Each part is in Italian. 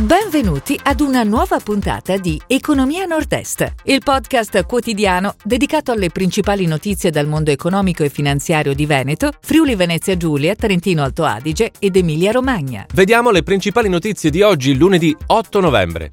Benvenuti ad una nuova puntata di Economia Nord-Est, il podcast quotidiano dedicato alle principali notizie dal mondo economico e finanziario di Veneto, Friuli Venezia Giulia, Trentino Alto Adige ed Emilia Romagna. Vediamo le principali notizie di oggi, lunedì 8 novembre.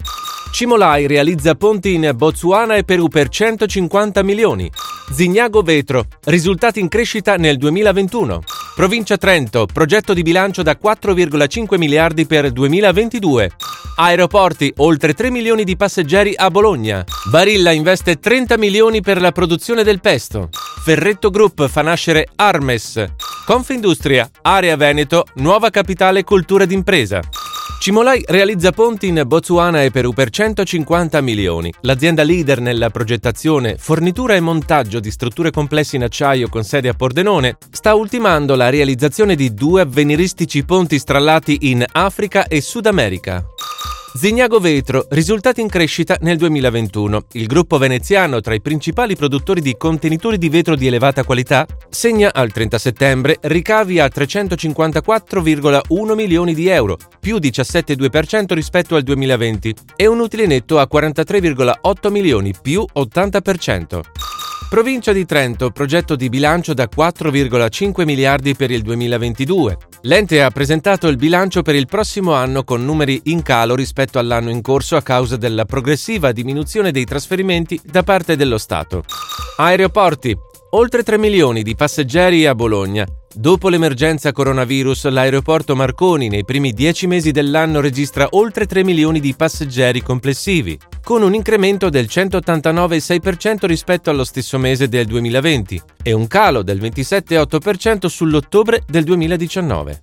Cimolai realizza ponti in Botswana e Perù per 150 milioni. Zignago Vetro, risultati in crescita nel 2021. Provincia Trento, progetto di bilancio da 4,5 miliardi per 2022. Aeroporti, oltre 3 milioni di passeggeri a Bologna. Barilla investe 30 milioni per la produzione del pesto. Ferretto Group fa nascere Armes. Confindustria, Area Veneto, nuova capitale cultura d'impresa. Cimolai realizza ponti in Botswana e Perù per 150 milioni. L'azienda leader nella progettazione, fornitura e montaggio di strutture complesse in acciaio con sede a Pordenone sta ultimando la realizzazione di due avveniristici ponti strallati in Africa e Sud America. Zignago Vetro, risultati in crescita nel 2021. Il gruppo veneziano, tra i principali produttori di contenitori di vetro di elevata qualità, segna al 30 settembre ricavi a 354,1 milioni di euro, più 17,2% rispetto al 2020, e un utile netto a 43,8 milioni, più 80%. Provincia di Trento, progetto di bilancio da 4,5 miliardi per il 2022. L'ente ha presentato il bilancio per il prossimo anno con numeri in calo rispetto all'anno in corso a causa della progressiva diminuzione dei trasferimenti da parte dello Stato. Aeroporti. Oltre 3 milioni di passeggeri a Bologna. Dopo l'emergenza coronavirus, l'aeroporto Marconi nei primi 10 mesi dell'anno registra oltre 3 milioni di passeggeri complessivi, con un incremento del 189,6% rispetto allo stesso mese del 2020 e un calo del 27,8% sull'ottobre del 2019.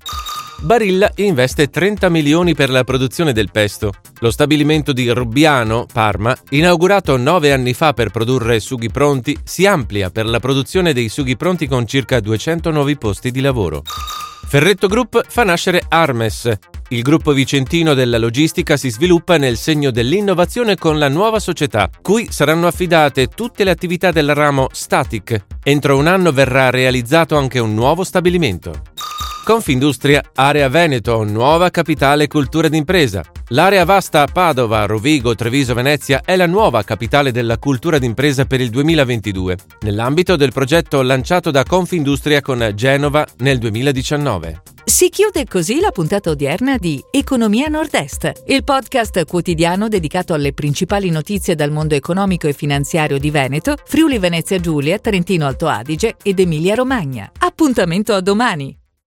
Barilla investe 30 milioni per la produzione del pesto. Lo stabilimento di Rubbiano, Parma, inaugurato nove anni fa per produrre sughi pronti, si amplia per la produzione dei sughi pronti con circa 200 nuovi posti di lavoro. Ferretto Group fa nascere Armes. Il gruppo vicentino della logistica si sviluppa nel segno dell'innovazione con la nuova società, cui saranno affidate tutte le attività del ramo Static. Entro un anno verrà realizzato anche un nuovo stabilimento. Confindustria Area Veneto, nuova capitale cultura d'impresa. L'area vasta Padova, Rovigo, Treviso, Venezia è la nuova capitale della cultura d'impresa per il 2022, nell'ambito del progetto lanciato da Confindustria con Genova nel 2019. Si chiude così la puntata odierna di Economia Nord-Est, il podcast quotidiano dedicato alle principali notizie dal mondo economico e finanziario di Veneto, Friuli Venezia Giulia, Trentino Alto Adige ed Emilia Romagna. Appuntamento a domani!